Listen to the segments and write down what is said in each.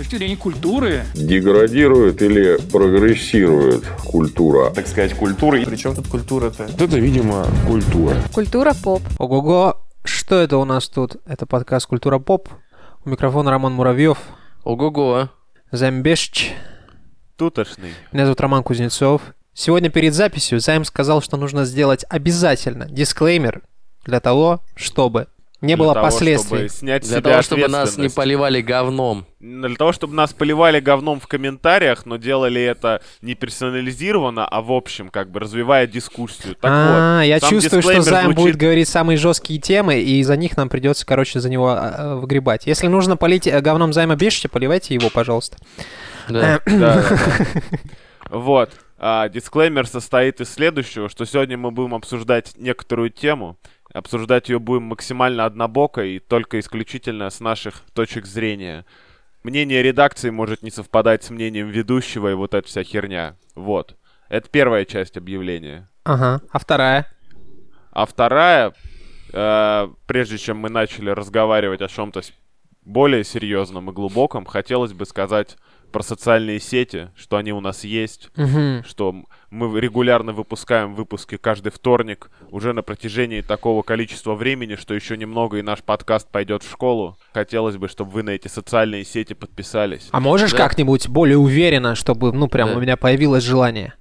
точки зрения культуры. Деградирует или прогрессирует культура? Так сказать, культура. Причем тут культура-то? Это, видимо, культура. Культура поп. Ого-го, что это у нас тут? Это подкаст «Культура поп». У микрофона Роман Муравьев, Ого-го. Замбешч. Тутошный. Меня зовут Роман Кузнецов. Сегодня перед записью Займ сказал, что нужно сделать обязательно дисклеймер для того, чтобы не было того, последствий. чтобы снять Для себя того, чтобы нас не поливали говном. Для того, чтобы нас поливали говном в комментариях, но делали это не персонализированно, а в общем, как бы развивая дискуссию. Так а, вот, я чувствую, что Займ звучит- будет говорить самые жесткие темы, и за них нам придется, короче, за него а, выгребать. Если нужно полить э, говном Займа Бешича, поливайте его, пожалуйста. Да. Да. Вот. А, дисклеймер состоит из следующего, что сегодня мы будем обсуждать некоторую тему. Обсуждать ее будем максимально однобоко и только исключительно с наших точек зрения. Мнение редакции может не совпадать с мнением ведущего и вот эта вся херня. Вот. Это первая часть объявления. Ага. А вторая? А вторая, э, прежде чем мы начали разговаривать о чем-то более серьезном и глубоком, хотелось бы сказать про социальные сети, что они у нас есть, Мгм. что мы регулярно выпускаем выпуски каждый вторник уже на протяжении такого количества времени, что еще немного и наш подкаст пойдет в школу. Хотелось бы, чтобы вы на эти социальные сети подписались. А можешь Да. как-нибудь более уверенно, чтобы, ну, прям Да. у меня появилось желание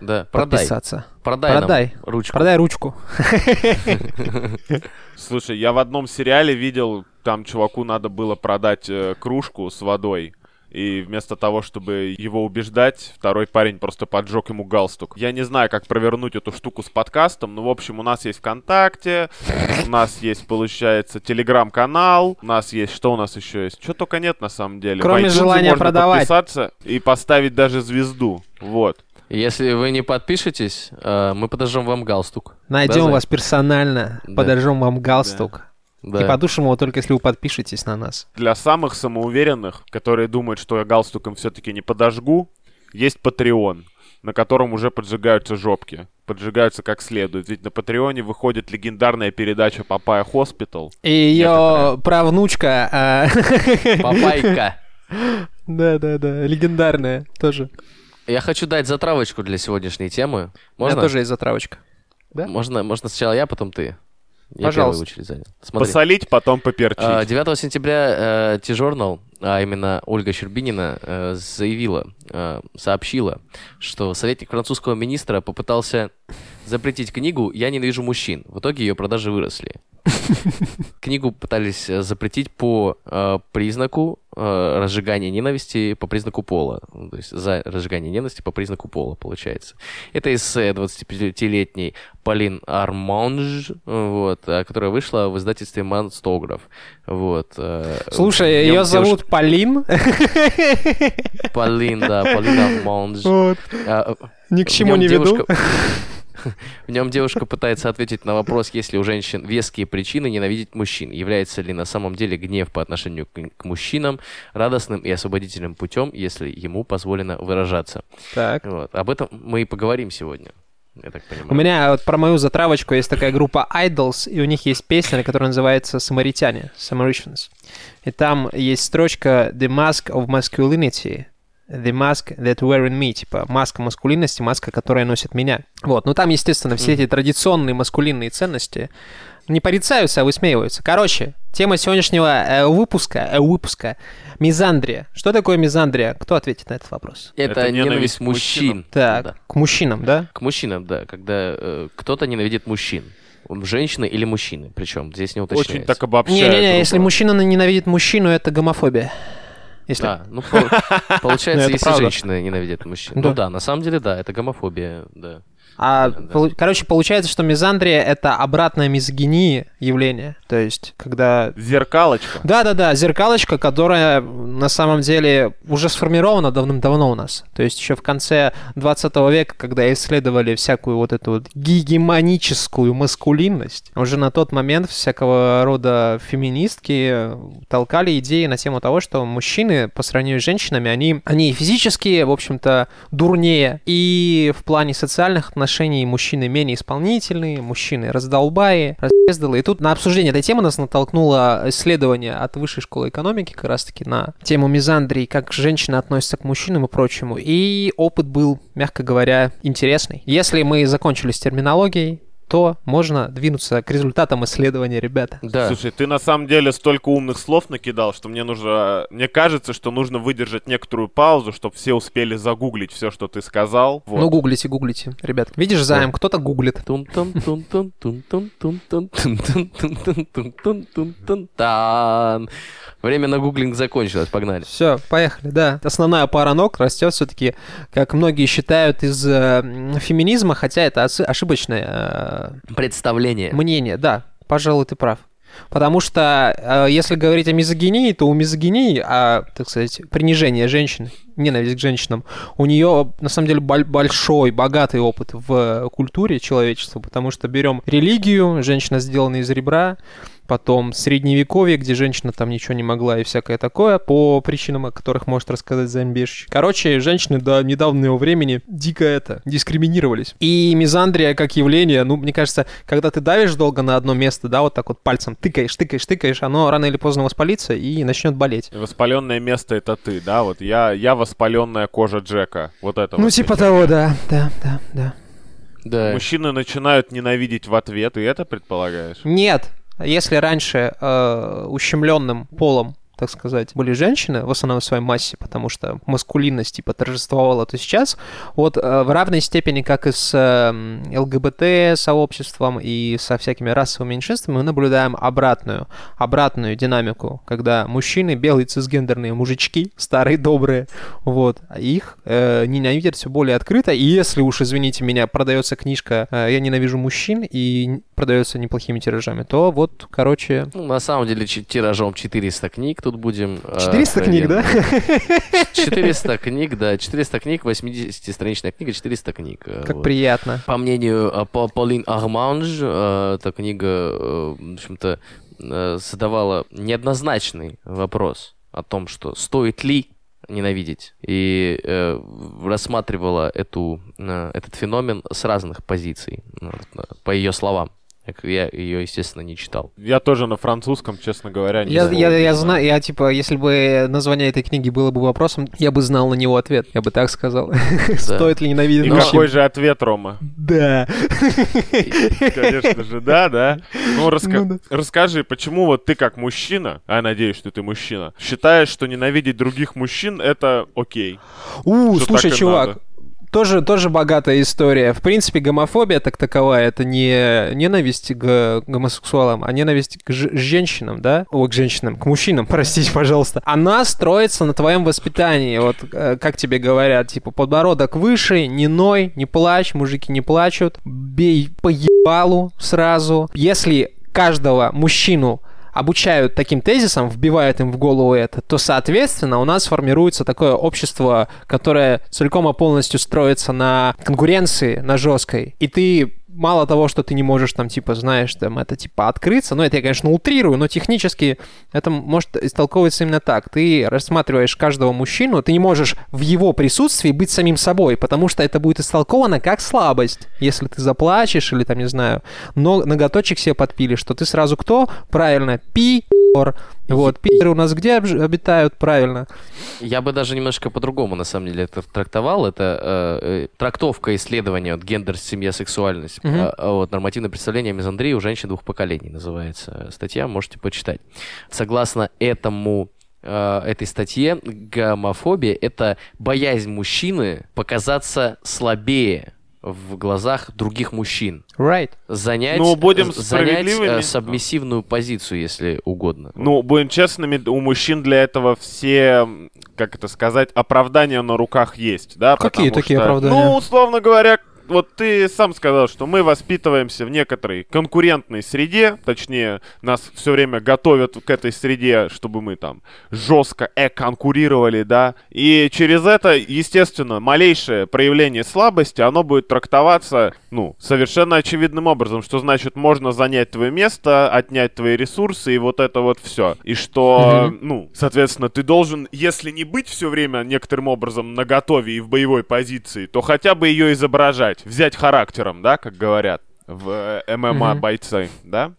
Да, продай. подписаться? Продай, нам Продай. ручку. Продай ручку. Слушай, я в одном сериале видел, там чуваку надо было продать э, кружку с водой. И вместо того, чтобы его убеждать, второй парень просто поджег ему галстук. Я не знаю, как провернуть эту штуку с подкастом, но, в общем, у нас есть ВКонтакте, у нас есть, получается, Телеграм-канал, у нас есть... Что у нас еще есть? Что только нет, на самом деле. Кроме желания можно продавать. подписаться и поставить даже звезду. Вот. Если вы не подпишетесь, э, мы подожжем вам галстук. Найдем Да, вас персонально, Да. подожжем вам галстук. Да. И подушим его только если вы подпишетесь на нас. Для самых самоуверенных, которые думают, что я галстуком все-таки не подожгу, есть Patreon, на котором уже поджигаются жопки. Поджигаются как следует. Ведь на Патреоне выходит легендарная передача Папая Hospital. И ее правнучка... а, Папайка. Да-да-да, легендарная тоже. Я хочу дать затравочку для сегодняшней темы. У меня Можно? тоже есть затравочка. Да? Можно, можно сначала я, потом ты. Я Пожалуйста. первую очередь занял. Смотри. Посолить, потом поперчить. А, 9 сентября э, T-Journal, а именно Ольга Щербинина, э, заявила, э, сообщила, что советник французского министра попытался запретить книгу «Я ненавижу мужчин». В итоге ее продажи выросли. Книгу пытались э, запретить по э, признаку э, разжигания ненависти по признаку пола. Ну, То есть за разжигание ненависти по признаку пола, получается. Это эссе 25-летней Полин Арманж, вот, э, которая вышла в издательстве Монстограф. Вот. э, Слушай, ее девушка- зовут Полин. Полин, да, Полин Арманж. Вот. А, Ни к чему не веду. В нем девушка пытается ответить на вопрос, есть ли у женщин веские причины ненавидеть мужчин. Является ли на самом деле гнев по отношению к, к мужчинам радостным и освободительным путем, если ему позволено выражаться. Так. Вот. Об этом мы и поговорим сегодня. Я так понимаю. У меня вот про мою затравочку есть такая группа Idols, и у них есть песня, которая называется «Самаритяне», «Samaritans». И там есть строчка «The mask of masculinity», «The mask that wear in me», типа маска маскулинности, маска, которая носит меня. Вот, ну там, естественно, все эти традиционные маскулинные ценности не порицаются, а высмеиваются. Короче, тема сегодняшнего э, выпуска, э, выпуска — мизандрия. Что такое мизандрия? Кто ответит на этот вопрос? Это, Это ненависть, ненависть мужчин. мужчинам. Так, Да. к мужчинам, да? К мужчинам, да. Когда э, кто-то ненавидит мужчин. Женщины или мужчины, причем здесь не уточняется. Очень так обобщая. Не-не-не, если мужчина ненавидит мужчину, это гомофобия. Если... Да, ну по- получается, Это если правда. женщины ненавидят мужчин. Ну да, на самом деле, да, это гомофобия, да. А, Да, полу- короче, получается, что мизандрия — это обратная мизогинии явление. То есть, когда... Зеркалочка. Да-да-да, зеркалочка, которая на самом деле уже сформирована давным-давно у нас. То есть еще в конце 20 века, когда исследовали всякую вот эту вот гегемоническую маскулинность, уже на тот момент всякого рода феминистки толкали идеи на тему того, что мужчины по сравнению с женщинами, они, они физически, в общем-то, дурнее, и в плане социальных отношений отношении мужчины менее исполнительные, мужчины раздолбаи, раздолы. И тут на обсуждение этой темы нас натолкнуло исследование от Высшей школы экономики как раз-таки на тему мизандрии, как женщины относятся к мужчинам и прочему. И опыт был, мягко говоря, интересный. Если мы закончили с терминологией, то можно двинуться к результатам исследования, ребята. Да. Слушай, ты на самом деле столько умных слов накидал, что мне нужно... Мне кажется, что нужно выдержать некоторую паузу, чтобы все успели загуглить все, что ты сказал. Вот. Ну, гуглите, гуглите, ребят. Видишь, займ, да. кто-то гуглит. тун тун тун тун тун тун тун тун тун тун тун тун тун тун Время на гуглинг закончилось, погнали. Все, поехали, да. Основная пара ног растет все-таки, как многие считают, из феминизма, хотя это ошибочная Представление. мнение. Да, пожалуй, ты прав. Потому что э, если говорить о мизогинии, то у мизогинии, а, так сказать, принижение женщин, ненависть к женщинам, у нее на самом деле боль- большой, богатый опыт в культуре человечества, потому что берем религию, женщина сделана из ребра, потом средневековье, где женщина там ничего не могла и всякое такое, по причинам, о которых может рассказать Замбешич. Короче, женщины до недавнего времени дико это, дискриминировались. И мизандрия как явление, ну, мне кажется, когда ты давишь долго на одно место, да, вот так вот пальцем тыкаешь, тыкаешь, тыкаешь, оно рано или поздно воспалится и начнет болеть. Воспаленное место это ты, да? Вот я, я воспаленная кожа Джека. Вот это Ну, вот типа того, да, да, да, да. Да. Мужчины начинают ненавидеть в ответ, ты это предполагаешь? Нет, если раньше э, ущемленным полом так сказать, были женщины в основной своей массе, потому что маскулинность типа торжествовала, то сейчас вот э, в равной степени, как и с э, ЛГБТ-сообществом и со всякими расовыми меньшинствами, мы наблюдаем обратную, обратную динамику, когда мужчины, белые цисгендерные мужички, старые добрые, вот, их э, ненавидят все более открыто, и если уж, извините меня, продается книжка э, «Я ненавижу мужчин» и продается неплохими тиражами, то вот, короче, Ну, на самом деле, тиражом 400 книг тут будем. э, 400 книг, да? откровенны. 400 книг, да. 400 книг, 80-страничная книга, 400 книг. э, Как вот. приятно. По мнению э, По- Полин Арманж, э, эта книга, э, в общем-то, э, задавала неоднозначный вопрос о том, что стоит ли ненавидеть, и э, рассматривала эту, э, этот феномен с разных позиций, э, по ее словам. Я ее, естественно, не читал. Я тоже на французском, честно говоря, не Я, знаю. я, я знаю, я типа, если бы название этой книги было бы вопросом, я бы знал на него ответ. Я бы так сказал. Стоит ли ненавидеть И мужчин? какой же ответ, Рома? Да. Конечно же, да, да. Ну, раска- Ну расскажи, почему вот ты как мужчина, а я надеюсь, что ты мужчина, считаешь, что ненавидеть других мужчин это окей? У, Что слушай, чувак, надо. Тоже, тоже богатая история. В принципе, гомофобия так таковая, это не ненависть к гомосексуалам, а ненависть к женщинам, да? О, к женщинам, к мужчинам, простите, пожалуйста. Она строится на твоем воспитании. Вот э, как тебе говорят, типа, подбородок выше, не ной, не плачь, мужики не плачут, бей по ебалу сразу. Если каждого мужчину обучают таким тезисам, вбивают им в голову это, то, соответственно, у нас формируется такое общество, которое целиком и полностью строится на конкуренции, на жесткой. И ты мало того, что ты не можешь там, типа, знаешь, там, это, типа, открыться, ну, это я, конечно, утрирую, но технически это может истолковываться именно так. Ты рассматриваешь каждого мужчину, ты не можешь в его присутствии быть самим собой, потому что это будет истолковано как слабость. Если ты заплачешь или, там, не знаю, но ноготочек себе подпилишь, что ты сразу кто? Правильно, пи вот, пидоры у нас где обитают? Правильно. Я бы даже немножко по-другому, на самом деле, это трактовал. Это э, э, трактовка исследования вот, гендер, семья, сексуальность. Мгм. А, вот, нормативное представление о мизандрии у женщин двух поколений называется статья, можете почитать. Согласно этому э, этой статье, гомофобия — это боязнь мужчины показаться слабее в глазах других мужчин. Right. Занять, Ну, будем занять справедливыми. э, сабмиссивную позицию, если угодно. Ну, будем честными, у мужчин для этого все, как это сказать, оправдания на руках есть, да? Какие потому такие что, оправдания? Ну, условно говоря, вот ты сам сказал, что мы воспитываемся в некоторой конкурентной среде, точнее, нас все время готовят к этой среде, чтобы мы там жестко э-конкурировали, да, и через это, естественно, малейшее проявление слабости, оно будет трактоваться, ну, совершенно очевидным образом, что значит можно занять твое место, отнять твои ресурсы и вот это вот все. И что, ну, соответственно, ты должен, если не быть все время некоторым образом на готове и в боевой позиции, то хотя бы ее изображать. Сказать, взять характером, да, как говорят в э, ММА бойцы, да?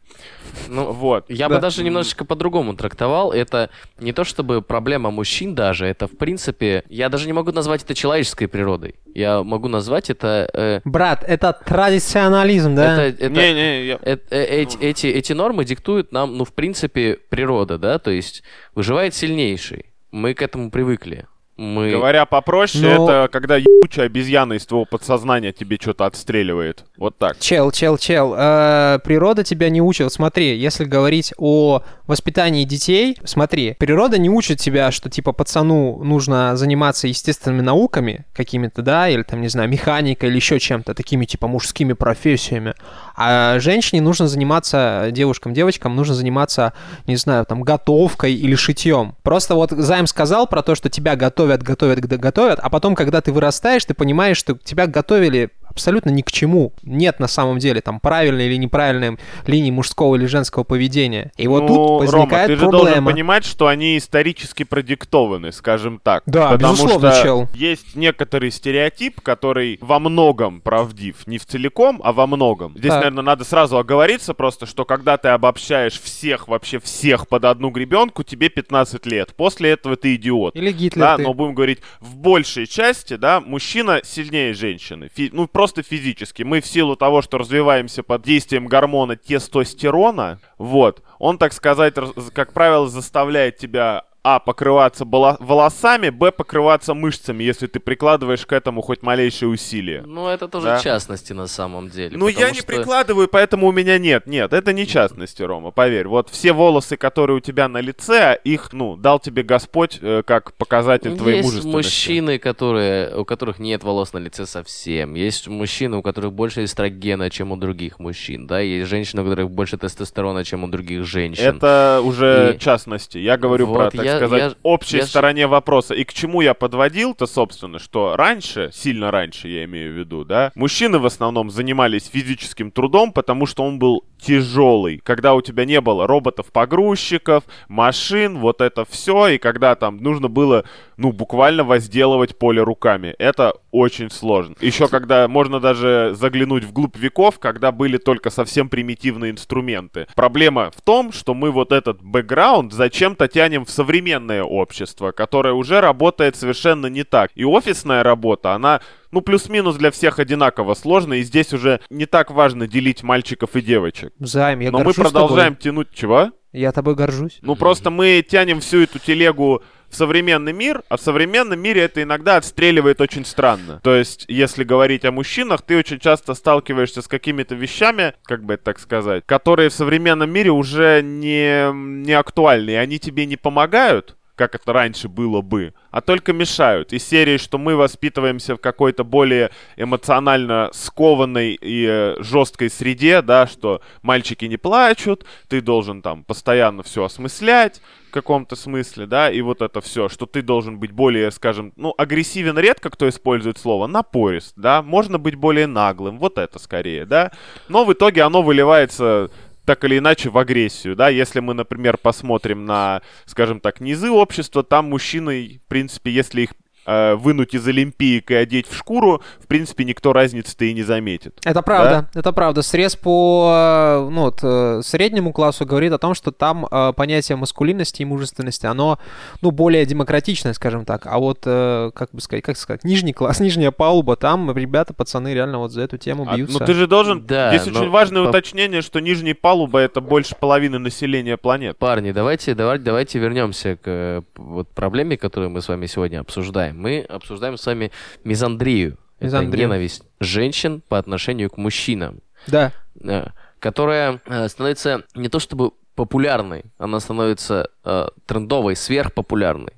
Ну, Вот. Я Да. бы даже немножечко по-другому трактовал. Это не то чтобы проблема мужчин даже, это в принципе, я даже не могу назвать это человеческой природой. Я могу назвать это... э, Брат, это традиционализм, да? это, это- Не-не, я- э- э- эти, эти, эти нормы диктуют нам, ну, в принципе, природа, да, то есть выживает сильнейший. Мы к этому привыкли. Мы... Говоря попроще, Но- это когда ебучая обезьяна из твоего подсознания тебе что-то отстреливает. Вот так. Чел, чел, чел. э, природа тебя не учит. Смотри, если говорить о воспитании детей, смотри, природа не учит тебя, что типа пацану нужно заниматься естественными науками какими-то, да, или там, не знаю, механикой или еще чем-то, такими типа мужскими профессиями. А женщине нужно заниматься, девушкам, девочкам нужно заниматься, не знаю, там, готовкой или шитьем. Просто вот Займ сказал про то, что тебя готовят, готовят, готовят, а потом, когда ты вырастаешь, ты понимаешь, что тебя готовили абсолютно ни к чему. Нет на самом деле там правильной или неправильной линии мужского или женского поведения. И вот Ну, тут Рома, возникает ты же должен проблема. понимать, что они исторически продиктованы, скажем так. Да, Потому безусловно, что чел. есть некоторый стереотип, который во многом правдив. Не в целиком, а во многом. Здесь, Так. наверное, надо сразу оговориться просто, что когда ты обобщаешь всех, вообще всех под одну гребенку, тебе 15 лет. После этого ты идиот. Или Гитлер Да, ты. но будем говорить, в большей части, да, мужчина сильнее женщины. Фи- ну, просто физически. Мы в силу того, что развиваемся под действием гормона тестостерона, вот, он, так сказать, как правило, заставляет тебя а. покрываться волосами, б. покрываться мышцами, если ты прикладываешь к этому хоть малейшее усилие. Ну, это тоже Да. частности на самом деле. Ну, я потому не что- прикладываю, поэтому у меня нет. Нет, это не частности, Рома, поверь. Вот все волосы, которые у тебя на лице, их, ну, дал тебе Господь э, как показатель твоей Есть мужественности. мужчины, которые, у которых нет волос на лице совсем. Есть мужчины, у которых больше эстрогена, чем у других мужчин. Да, есть женщины, у которых больше тестостерона, чем у других женщин. Это уже И- частности. Я говорю Вот, про, так я- сказать, я- общей я стороне вопроса. И к чему я подводил-то, собственно, что раньше, сильно раньше я имею в виду, да, мужчины в основном занимались физическим трудом, потому что он был тяжелый. Когда у тебя не было роботов-погрузчиков, машин, вот это все, и когда там нужно было, ну, буквально возделывать поле руками. Это очень сложно. Еще когда можно даже заглянуть вглубь веков, когда были только совсем примитивные инструменты. Проблема в том, что мы вот этот бэкграунд зачем-то тянем в современное общество, которое уже работает совершенно не так. И офисная работа, она ну, плюс-минус для всех одинаково сложно, и здесь уже не так важно делить мальчиков и девочек. Займ, я Но мы продолжаем тянуть... Чего? Я тобой горжусь. Ну, просто мы тянем всю эту телегу в современный мир, а в современном мире это иногда отстреливает очень странно. То есть, если говорить о мужчинах, ты очень часто сталкиваешься с какими-то вещами, как бы это так сказать, которые в современном мире уже не, не актуальны, и они тебе не помогают, как это раньше было бы, а только мешают. Из серии, что мы воспитываемся в какой-то более эмоционально скованной и э, жесткой среде, да, что мальчики не плачут, ты должен там постоянно все осмыслять в каком-то смысле, да, и вот это все, что ты должен быть более, скажем, ну, агрессивен редко кто использует слово, напорист, да, можно быть более наглым, вот это скорее, да, но в итоге оно выливается так или иначе в агрессию, да, если мы, например, посмотрим на, скажем так, низы общества, там мужчины, в принципе, если их вынуть из олимпиек и одеть в шкуру, в принципе, никто разницы-то и не заметит. Это правда, это правда. Срез по э, ну, вот, э, среднему классу говорит о том, что там э, понятие маскулинности и мужественности, оно ну, более демократичное, скажем так. А вот, э, как бы сказать, как сказать, нижний класс, нижняя палуба, там ребята, пацаны реально вот за эту тему А, бьются. ну ты же должен... Да, Здесь но очень важное по- уточнение, что нижняя палуба это больше половины населения планеты. Парни, давайте, давайте, давайте вернемся к э, вот проблеме, которую мы с вами сегодня обсуждаем. Мы обсуждаем с вами мизандрию. Это Мизандрию. ненависть женщин по отношению к мужчинам, Да. э, которая э, становится не то чтобы популярной, она становится э, трендовой, сверхпопулярной.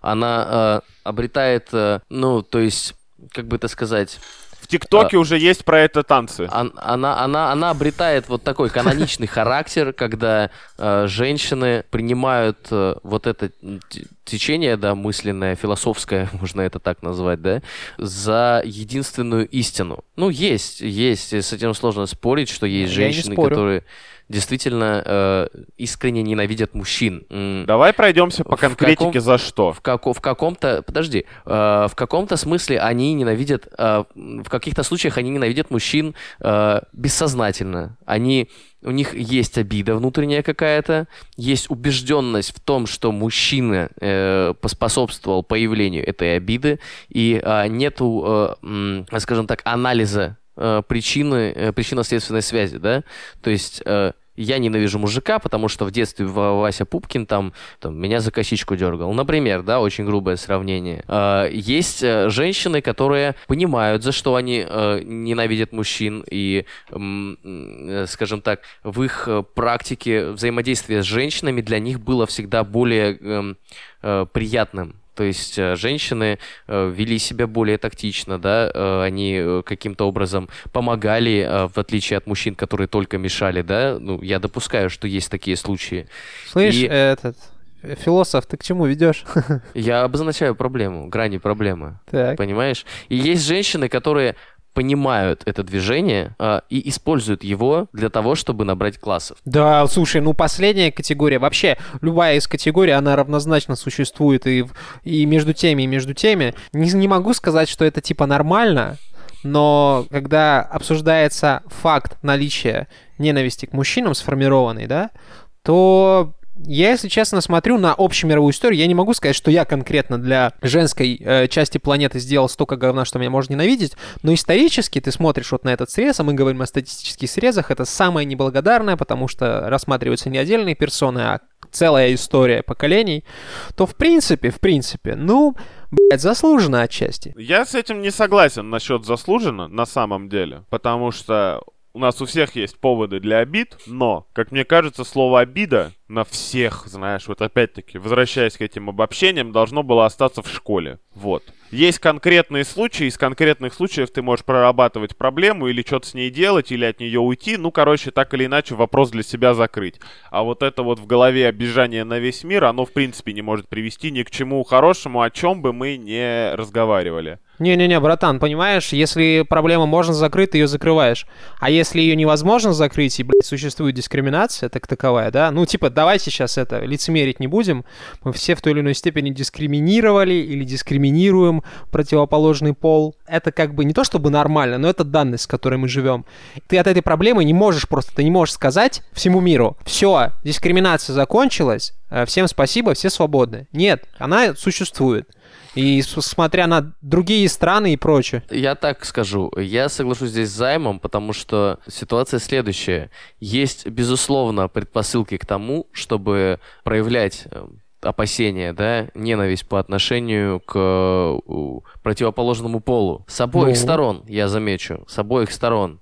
Она э, обретает, э, ну, то есть, как бы это сказать, В ТикТоке уже есть про это танцы. он- она, она, она обретает вот такой каноничный характер, когда э, женщины принимают э, вот это течение, да, мысленное, философское, можно это так назвать, да, за единственную истину. Ну, есть, есть, с этим сложно спорить, что есть Я женщины, которые действительно э, искренне ненавидят мужчин. Давай пройдемся по В конкретике каком- за что. В, како- в каком-то, подожди, э, в каком-то смысле они ненавидят, э, в каких-то случаях они ненавидят мужчин э, бессознательно. Они, у них есть обида внутренняя какая-то, есть убежденность в том, что мужчина э, поспособствовал появлению этой обиды, и э, нету, э, скажем так, анализа э, причины, э, причинно-следственной связи, да, то есть э, я ненавижу мужика, потому что в детстве Ва- Вася Пупкин там, там меня за косичку дергал. Например, да, очень грубое сравнение. Э, Есть э, женщины, которые понимают, за что они э, ненавидят мужчин, и, м, скажем так, в их э, практике взаимодействия с женщинами для них было всегда более эм, э, приятным. То есть э, женщины э, вели себя более тактично, да, э, они каким-то образом помогали, в отличие от мужчин, которые только мешали, да. Ну, я допускаю, что есть такие случаи. Слышь, И- этот философ, ты к чему ведешь? Я обозначаю проблему, грани проблемы. Так. Понимаешь? И есть женщины, которые понимают это движение а, и используют его для того, чтобы набрать классов. Да, слушай, ну последняя категория, вообще любая из категорий, она равнозначно существует и, и между теми, и между теми. Не, не могу сказать, что это типа нормально, но когда обсуждается факт наличия ненависти к мужчинам сформированный, да, то я, если честно, смотрю на общемировую историю, я не могу сказать, что я конкретно для женской э, части планеты сделал столько говна, что меня можно ненавидеть, но исторически ты смотришь вот на этот срез, а мы говорим о статистических срезах, это самое неблагодарное, потому что рассматриваются не отдельные персоны, а целая история поколений, то в принципе, в принципе, ну, блядь, заслуженно отчасти. Я с этим не согласен насчет заслуженно, на самом деле. Потому что у нас у всех есть поводы для обид, но, как мне кажется, слово обида на всех, знаешь, вот опять-таки, возвращаясь к этим обобщениям, должно было остаться в школе. Вот. Есть конкретные случаи, из конкретных случаев ты можешь прорабатывать проблему или что-то с ней делать, или от нее уйти. Ну, короче, так или иначе, вопрос для себя закрыть. А вот это вот в голове обижание на весь мир, оно, в принципе, не может привести ни к чему хорошему, о чем бы мы не разговаривали. Не-не-не, братан, понимаешь, если проблему можно закрыть, ты ее закрываешь. А если ее невозможно закрыть, и, блядь, существует дискриминация, так таковая, да? Ну, типа, давайте сейчас это лицемерить не будем. Мы все в той или иной степени дискриминировали или дискриминируем противоположный пол. Это как бы не то чтобы нормально, но это данность, с которой мы живем. Ты от этой проблемы не можешь просто, ты не можешь сказать всему миру, все, дискриминация закончилась, э, всем спасибо, все свободны. Нет, она существует. И смотря на другие страны и прочее. Я так скажу, я соглашусь здесь с займом, потому что ситуация следующая. Есть, безусловно, предпосылки к тому, чтобы проявлять э, опасения, да, ненависть по отношению к э, противоположному полу. С обоих Ну? сторон, я замечу, с обоих сторон.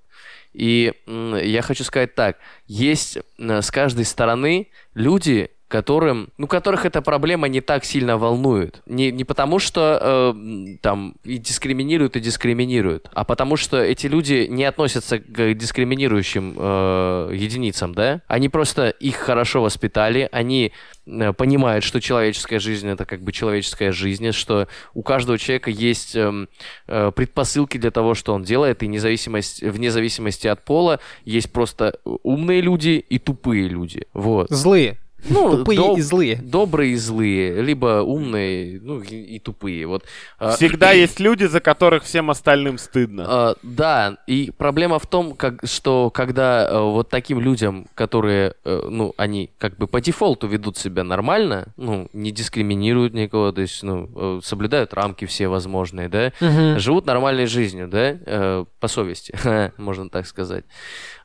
И я хочу сказать так, есть э, с каждой стороны люди, которым, ну, которых эта проблема не так сильно волнует. Не, не потому, что э, там и дискриминируют, и дискриминируют, а потому что эти люди не относятся к дискриминирующим э, единицам, да? Они просто их хорошо воспитали, они э, понимают, что человеческая жизнь это как бы человеческая жизнь, что у каждого человека есть эм, э, предпосылки для того, что он делает, и независимость, вне зависимости от пола есть просто умные люди и тупые люди. Вот. Злые. Ну, Тупые доб- и злые. Добрые и злые, либо умные, ну и, и тупые. Вот. А, Всегда есть люди, за которых всем остальным стыдно. а, да, и проблема в том, как, что когда э, вот таким людям, которые, э, ну, они как бы по дефолту ведут себя нормально, ну, не дискриминируют никого, то есть, ну, э, соблюдают рамки все возможные, да, Мгм. живут нормальной жизнью, да, э, по совести, можно так сказать.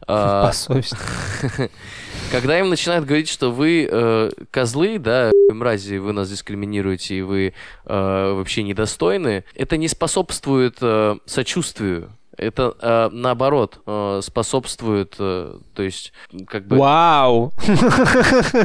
А, По совести. Когда им начинают говорить, что вы э, козлы, да, мрази, вы нас дискриминируете и вы э, вообще недостойны, это не способствует э, сочувствию. Это э, наоборот э, способствует, э, то есть как бы, Вау.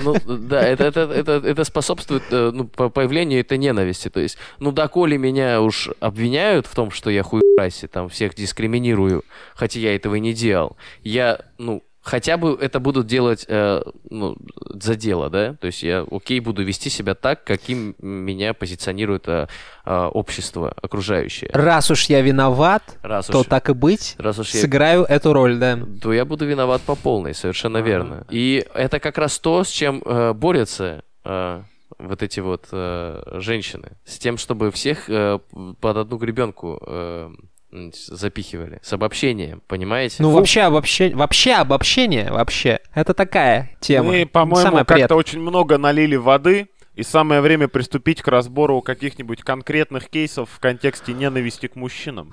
ну да, это это это, это способствует э, ну, по появлению этой ненависти. То есть, ну доколе меня уж обвиняют в том, что я хуй расе, там всех дискриминирую, хотя я этого и не делал, я ну хотя бы это будут делать э, ну, за дело, да? То есть я, окей, буду вести себя так, каким меня позиционирует э, э, общество окружающее. Раз уж я виноват, Раз то уж, так и быть, раз уж я сыграю эту роль, да. то я буду виноват по полной, совершенно верно. И это как раз то, с чем э, борются э, вот эти вот э, женщины. С тем, чтобы всех э, под одну гребенку э, запихивали. С обобщением, понимаете? Ну, вообще, обобщение, вообще обобщение, вообще, это такая тема. Мы, по-моему, как-то приятная. очень много налили воды, и самое время приступить к разбору каких-нибудь конкретных кейсов в контексте ненависти к мужчинам.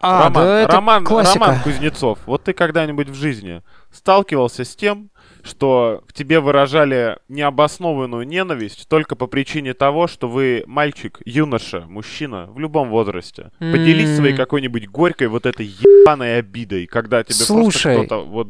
А, Роман, да, это Роман, классика. Роман Кузнецов, вот ты когда-нибудь в жизни сталкивался с тем, что к тебе выражали необоснованную ненависть только по причине того, что вы мальчик, юноша, мужчина в любом возрасте. Поделись своей какой-нибудь горькой вот этой ебаной обидой, когда тебе Слушай. просто кто-то вот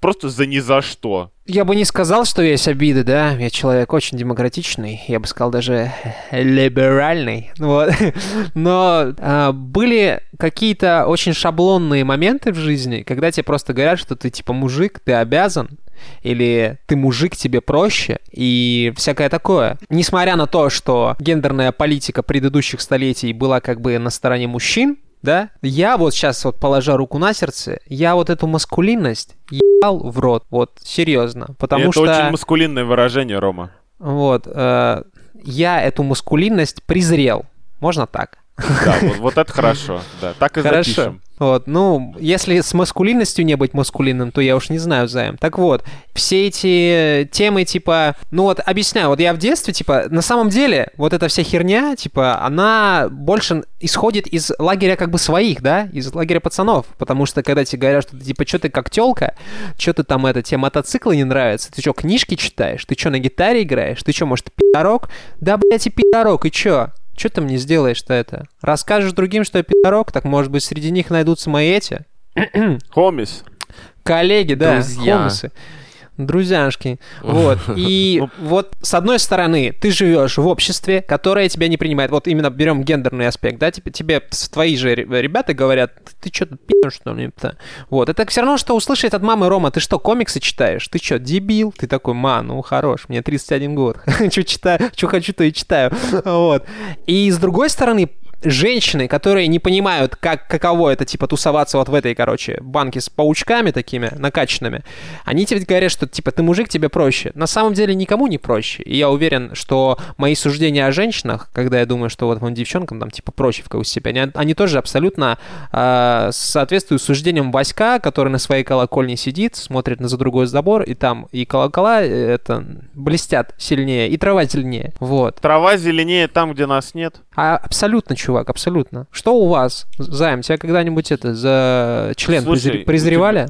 просто за ни за что. Я бы не сказал, что есть обиды, да. Я человек очень демократичный, я бы сказал даже либеральный. Вот. Но а, были какие-то очень шаблонные моменты в жизни, когда тебе просто говорят, что ты типа мужик, ты обязан, или ты мужик, тебе проще, и всякое такое. Несмотря на то, что гендерная политика предыдущих столетий была как бы на стороне мужчин, да, я вот сейчас вот положа руку на сердце, я вот эту маскулинность ебал в рот, вот, серьезно, потому это что... очень маскулинное выражение, Рома. Вот, э, я эту маскулинность презрел, можно так? Да, вот, вот это хорошо. Да, так и Хорошо. запишем. Вот, ну, если с маскулинностью не быть маскулинным, то я уж не знаю, Займ. Так вот, все эти темы, типа, ну вот, объясняю, вот я в детстве, типа, на самом деле, вот эта вся херня, типа, она больше исходит из лагеря как бы своих, да, из лагеря пацанов, потому что когда тебе говорят, что ты, типа, что ты как тёлка, что ты там, это, тебе мотоциклы не нравятся, ты что, книжки читаешь, ты что, на гитаре играешь, ты что, может, пидорок? Да, блядь, и пидорок, и чё? Что ты мне сделаешь-то это? Расскажешь другим, что я пидорок, так, может быть, среди них найдутся мои эти Хомис. коллеги, да, Друзья. хомусы. Друзьяшки. Вот. И вот с одной стороны, ты живешь в обществе, которое тебя не принимает. Вот именно берем гендерный аспект, да, тебе, тебе с- твои же ре- ребята говорят, ты что, пи***ь, что ли? -то? Вот. Это все равно, что услышать от мамы, Рома, ты что, комиксы читаешь? Ты что, дебил? Ты такой, ма, ну хорош, мне 31 год. Что читаю, что хочу, то и читаю. Вот. И с другой стороны, женщины, которые не понимают, как, каково это, типа, тусоваться вот в этой, короче, банке с паучками такими накачанными, они тебе говорят, что, типа, ты мужик, тебе проще. На самом деле никому не проще. И я уверен, что мои суждения о женщинах, когда я думаю, что вот вон девчонкам там, типа, проще в себя, они, они тоже абсолютно э, соответствуют суждениям Васька, который на своей колокольне сидит, смотрит на за другой забор, и там и колокола э, это блестят сильнее, и трава зеленее. Вот. Трава зеленее там, где нас нет. А абсолютно, чувак, абсолютно. Что у вас, Займ, тебя когда-нибудь это за член Слушай, презр- у презревали?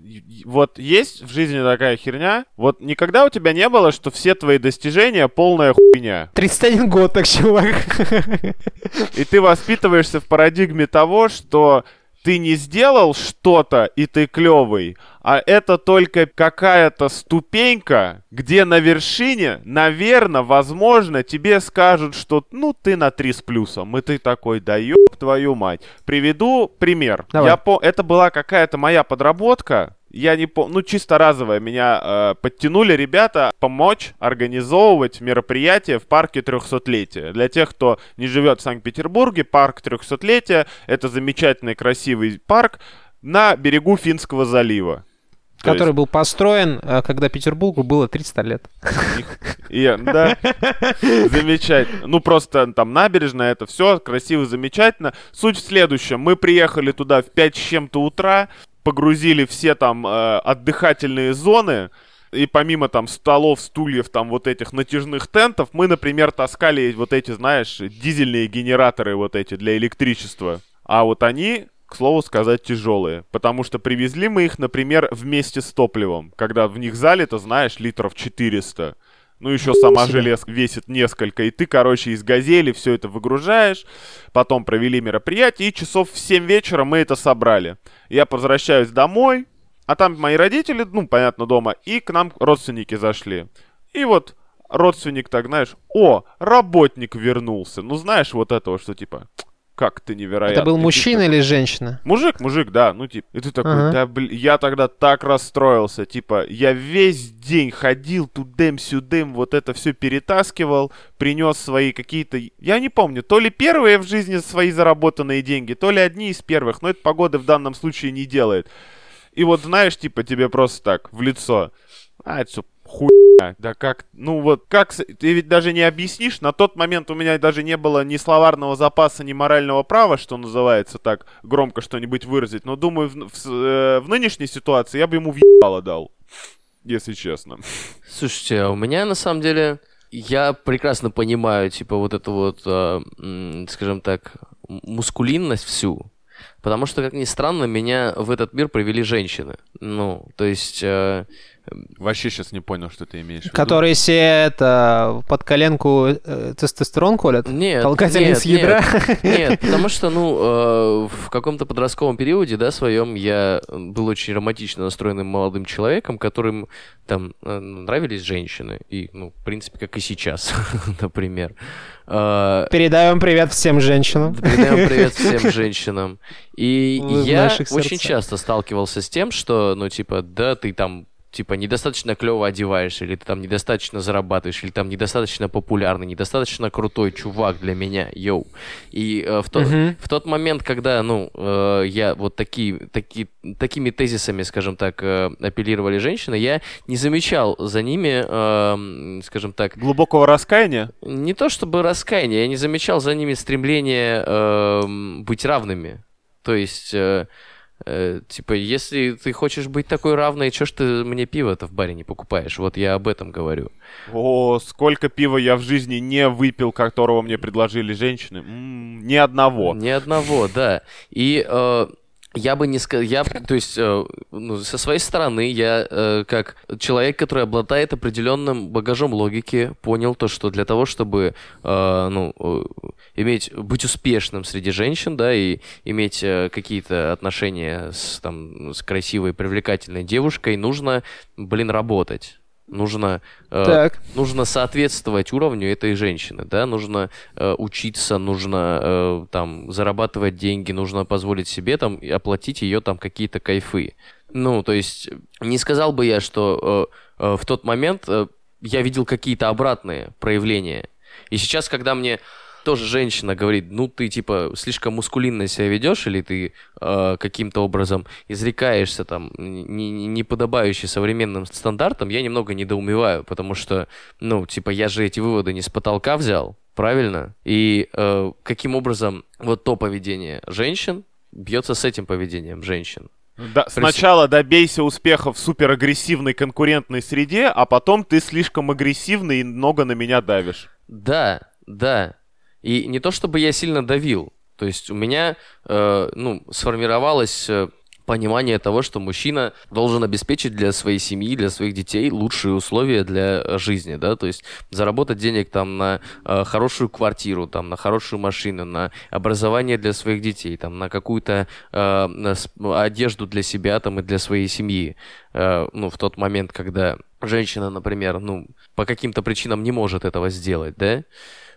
И- Вот есть в жизни такая херня. Вот никогда у тебя не было, что все твои достижения полная хуйня. 31 год, так, чувак. И ты воспитываешься в парадигме того, что ты не сделал что-то, и ты клевый, а это только какая-то ступенька, где на вершине, наверное, возможно, тебе скажут, что ну ты на 3 с плюсом, и ты такой, да ёб твою мать. Приведу пример. Давай. Я по... Это была какая-то моя подработка, я не помню, ну чисто разовая, меня э, подтянули ребята помочь организовывать мероприятие в парке 300-летия. Для тех, кто не живет в Санкт-Петербурге, парк 300-летия это замечательный красивый парк на берегу Финского залива. То Который был построен, э, когда Петербургу было 300 лет. И, да, замечательно. Ну, просто там набережная, это все красиво, замечательно. Суть в следующем. Мы приехали туда в 5 с чем-то утра, погрузили все там э, отдыхательные зоны, и помимо там столов, стульев, там вот этих натяжных тентов, мы, например, таскали вот эти, знаешь, дизельные генераторы вот эти для электричества. А вот они, к слову сказать, тяжелые. Потому что привезли мы их, например, вместе с топливом. Когда в них залито, знаешь, литров 400. Ну, еще сама железка весит несколько. И ты, короче, из газели все это выгружаешь. Потом провели мероприятие. И часов в 7 вечера мы это собрали. Я возвращаюсь домой. А там мои родители, ну, понятно, дома. И к нам родственники зашли. И вот родственник так, знаешь, о, работник вернулся. Ну, знаешь, вот этого, что типа, как ты невероятно. Это был мужчина или женщина? Мужик, мужик, да, ну типа, и ты такой, Ага. да блин, я тогда так расстроился, типа, я весь день ходил тудым-сюдым, вот это все перетаскивал, принес свои какие-то, я не помню, то ли первые в жизни свои заработанные деньги, то ли одни из первых, но это погода в данном случае не делает. И вот знаешь, типа, тебе просто так, в лицо, а, это всё хуйня, да как, ну вот, как, ты ведь даже не объяснишь, на тот момент у меня даже не было ни словарного запаса, ни морального права, что называется так, громко что-нибудь выразить, но думаю, в, в э, в нынешней ситуации я бы ему въебало дал, если честно. Слушайте, а у меня на самом деле я прекрасно понимаю, типа, вот эту вот, э, скажем так, мускулинность всю. Потому что, как ни странно, меня в этот мир привели женщины. Ну, то есть, э, Вообще сейчас не понял, что ты имеешь в виду. Которые себе это под коленку э, тестостерон колят? Нет, Толкательниц нет, ядра? Нет, потому что, ну, э, в каком-то подростковом периоде, да, своем, я был очень романтично настроенным молодым человеком, которым там э, нравились женщины. И, ну, в принципе, как и сейчас, например. Э, Передаем привет всем женщинам. Передаем привет всем женщинам. И Вы я очень сердцах. часто сталкивался с тем, что, ну, типа, да, ты там типа недостаточно клево одеваешься, или ты там недостаточно зарабатываешь, или там недостаточно популярный, недостаточно крутой чувак для меня, йоу. И э, в, тот, Мгм. в тот момент, когда, ну, э, я вот такие, такие, такими тезисами, скажем так, э, апеллировали женщины, я не замечал за ними, э, скажем так, Глубокого раскаяния? не то чтобы раскаяние, я не замечал за ними стремление эм, быть равными. То есть, э, э, типа, если ты хочешь быть такой равной, чё ж ты мне пиво-то в баре не покупаешь? Вот я об этом говорю. О, сколько пива я в жизни не выпил, которого мне предложили женщины. М, ни одного. Ни одного, да. И э, я бы не сказал, я, то есть, э, ну, со своей стороны, я э, как человек, который обладает определенным багажом логики, понял то, что для того, чтобы, э, ну, э, иметь, быть успешным среди женщин, да, и иметь э, какие-то отношения с, там, с красивой, привлекательной девушкой, нужно, блин, работать. Нужно э, Так. нужно соответствовать уровню этой женщины, да, нужно э, учиться, нужно э, там зарабатывать деньги, нужно позволить себе там и оплатить ее там какие-то кайфы. Ну, то есть не сказал бы я, что э, э, в тот момент э, я видел какие-то обратные проявления. И сейчас, когда мне тоже женщина говорит, ну ты типа слишком мускулинно себя ведешь, или ты э, каким-то образом изрекаешься там не, подобающий современным стандартам, я немного недоумеваю, потому что, ну, типа, я же эти выводы не с потолка взял, правильно? И э, каким образом вот то поведение женщин бьется с этим поведением женщин. Да, сначала добейся успеха в суперагрессивной конкурентной среде, а потом ты слишком агрессивный и много на меня давишь. Да, да. И не то чтобы я сильно давил. То есть у меня, э, ну, сформировалось э, понимание того, что мужчина должен обеспечить для своей семьи, для своих детей лучшие условия для жизни, да, то есть заработать денег там на э, хорошую квартиру, там на хорошую машину, на образование для своих детей, там на какую-то э, одежду для себя там и для своей семьи. Э, ну, в тот момент, когда женщина, например, ну, по каким-то причинам не может этого сделать, да,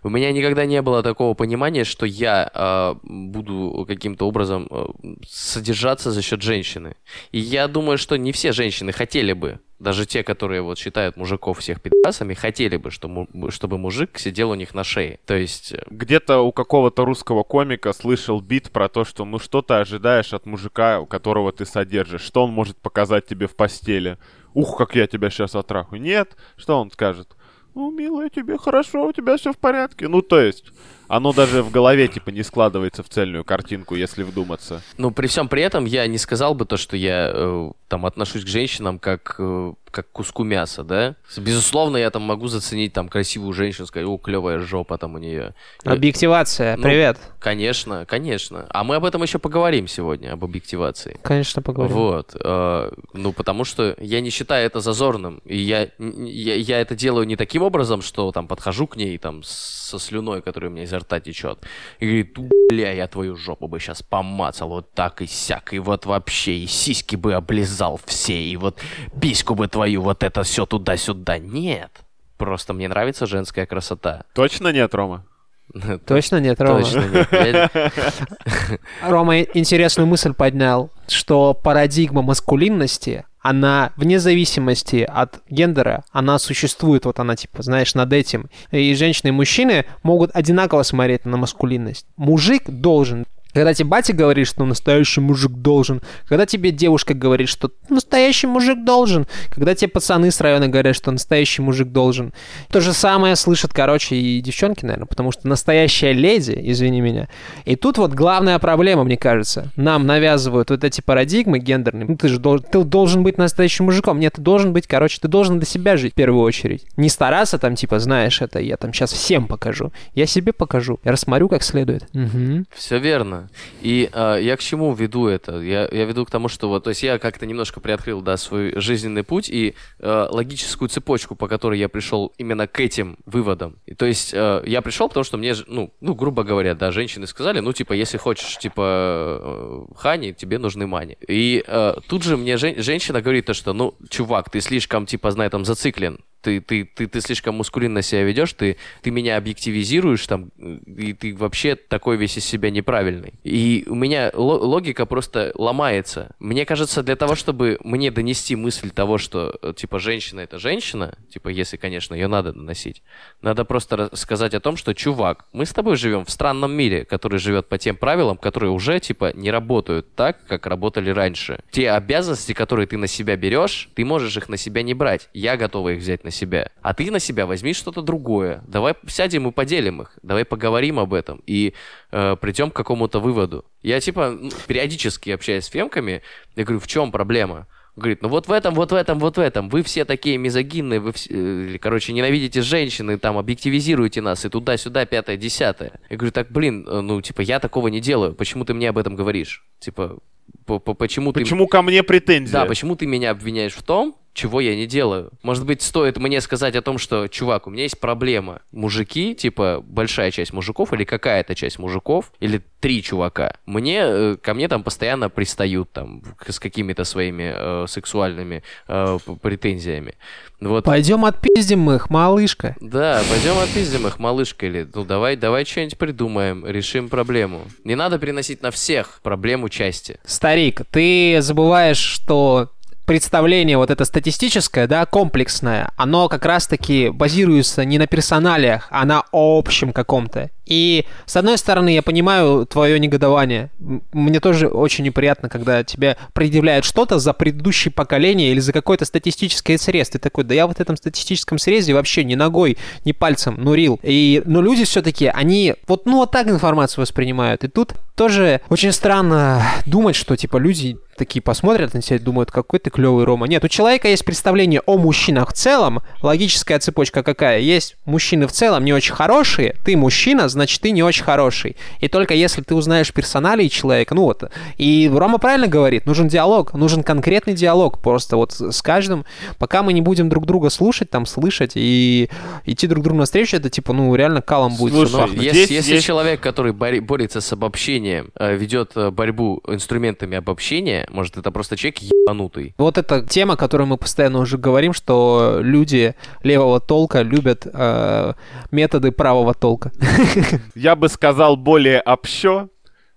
у меня никогда не было такого понимания, что я э, буду каким-то образом э, содержаться за счет женщины. И я думаю, что не все женщины хотели бы, даже те, которые вот считают мужиков всех пидорасами, хотели бы, что чтобы мужик сидел у них на шее. То есть, э, Где-то у какого-то русского комика слышал бит про то, что ну что ты ожидаешь от мужика, у которого ты содержишь? Что он может показать тебе в постели? Ух, как я тебя сейчас отрахаю. Нет, что он скажет? Ну, милая, тебе хорошо, у тебя все в порядке. Ну, то есть, оно даже в голове, типа, не складывается в цельную картинку, если вдуматься. ну, при всем при этом я не сказал бы то, что я э, там отношусь к женщинам как, э, как к куску мяса, да. Безусловно, я там могу заценить там красивую женщину, сказать, о, клевая жопа там у нее. Объективация. Ну, Привет. Конечно, конечно. А мы об этом еще поговорим сегодня, об объективации. Конечно, поговорим. Вот. э, ну, потому что я не считаю это зазорным. И я, я, я это делаю не таким образом, что там подхожу к ней там со слюной, которая у меня изо рта течет. И говорит, бля, я твою жопу бы сейчас помацал вот так и сяк. И вот вообще, и сиськи бы облизал все. И вот письку бы твою вот это все туда-сюда. Нет. Просто мне нравится женская красота. Точно нет, Рома? Точно нет, Рома? Точно нет. Рома интересную мысль поднял, что парадигма маскулинности, она вне зависимости от гендера, она существует, вот она типа, знаешь, над этим. И женщины и мужчины могут одинаково смотреть на маскулинность. Мужик должен когда тебе батя говорит, что настоящий мужик должен, когда тебе девушка говорит, что настоящий мужик должен, когда тебе пацаны с района говорят, что настоящий мужик должен. То же самое слышат, короче, и девчонки, наверное, потому что настоящая леди, извини меня. И тут вот главная проблема, мне кажется. Нам навязывают вот эти парадигмы гендерные. Ну, ты же должен, ты должен быть настоящим мужиком. Нет, ты должен быть, короче, ты должен для себя жить в первую очередь. Не стараться там, типа, знаешь, это я там сейчас всем покажу. Я себе покажу. Я рассмотрю как следует. Мгм. Все верно. И э, я к чему веду это? Я, я веду к тому, что вот, то есть я как-то немножко приоткрыл, да, свой жизненный путь и э, логическую цепочку, по которой я пришел именно к этим выводам. И, то есть э, я пришел, потому что мне, ну, ну, грубо говоря, да, женщины сказали, ну, типа, если хочешь, типа, э, хани, тебе нужны мани. И э, тут же мне жен- женщина говорит то, что, ну, чувак, ты слишком, типа, знай, там, зациклен ты, ты, ты, ты слишком мускулинно себя ведешь, ты, ты меня объективизируешь там, и ты вообще такой весь из себя неправильный. И у меня ло- логика просто ломается. Мне кажется, для того, чтобы мне донести мысль того, что, э, типа, женщина это женщина, типа, если, конечно, ее надо доносить, надо просто сказать о том, что, чувак, мы с тобой живем в странном мире, который живет по тем правилам, которые уже, типа, не работают так, как работали раньше. Те обязанности, которые ты на себя берешь, ты можешь их на себя не брать. Я готова их взять на себя. А ты на себя возьми что-то другое. Давай сядем и поделим их. Давай поговорим об этом и э, придем к какому-то выводу. Я, типа, периодически общаюсь с фемками, я говорю, в чем проблема? Говорит, ну вот в этом, вот в этом, вот в этом. Вы все такие мизогинные, вы, все, э, короче, ненавидите женщин, и там объективизируете нас, и туда-сюда, пятое, десятое. Я говорю, так, блин, э, ну, типа, я такого не делаю. Почему ты мне об этом говоришь? Типа, по- по- почему ты... Почему ко мне претензии? Да, почему ты меня обвиняешь в том, чего я не делаю? Может быть, стоит мне сказать о том, что, чувак, у меня есть проблема. Мужики, типа, большая часть мужиков или какая-то часть мужиков, или три чувака, мне, э, ко мне там постоянно пристают там с какими-то своими э, сексуальными э, претензиями. Вот. Пойдем отпиздим их, малышка. Да, пойдем отпиздим их, малышка, или ну давай, давай что-нибудь придумаем, решим проблему. Не надо переносить на всех проблему части. Старик, ты забываешь, что представление вот это статистическое, да, комплексное, оно как раз-таки базируется не на персоналиях, а на общем каком-то. И, с одной стороны, я понимаю твое негодование. Мне тоже очень неприятно, когда тебе предъявляют что-то за предыдущее поколение или за какой-то статистический срез. Ты такой, да я в этом статистическом срезе вообще ни ногой, ни пальцем нурил. И, но люди все-таки, они вот, ну, вот так информацию воспринимают. И тут тоже очень странно думать, что, типа, люди такие посмотрят на тебя и думают, какой ты клевый Рома. Нет, у человека есть представление о мужчинах в целом. Логическая цепочка какая? Есть мужчины в целом не очень хорошие. Ты мужчина, значит, ты не очень хороший. И только если ты узнаешь персоналии человека, ну вот. И Рома правильно говорит, нужен диалог, нужен конкретный диалог. Просто вот с каждым, пока мы не будем друг друга слушать, там, слышать и идти друг другу навстречу, это, типа, ну, реально калом будет Слушай, нахуй. Если, Здесь если есть- человек, который борется с обобщением, э, ведет э, борьбу инструментами обобщения, может, это просто человек ебанутый. Вот эта тема, о которой мы постоянно уже говорим, что люди левого толка любят э, методы правого толка. Я бы сказал более общо,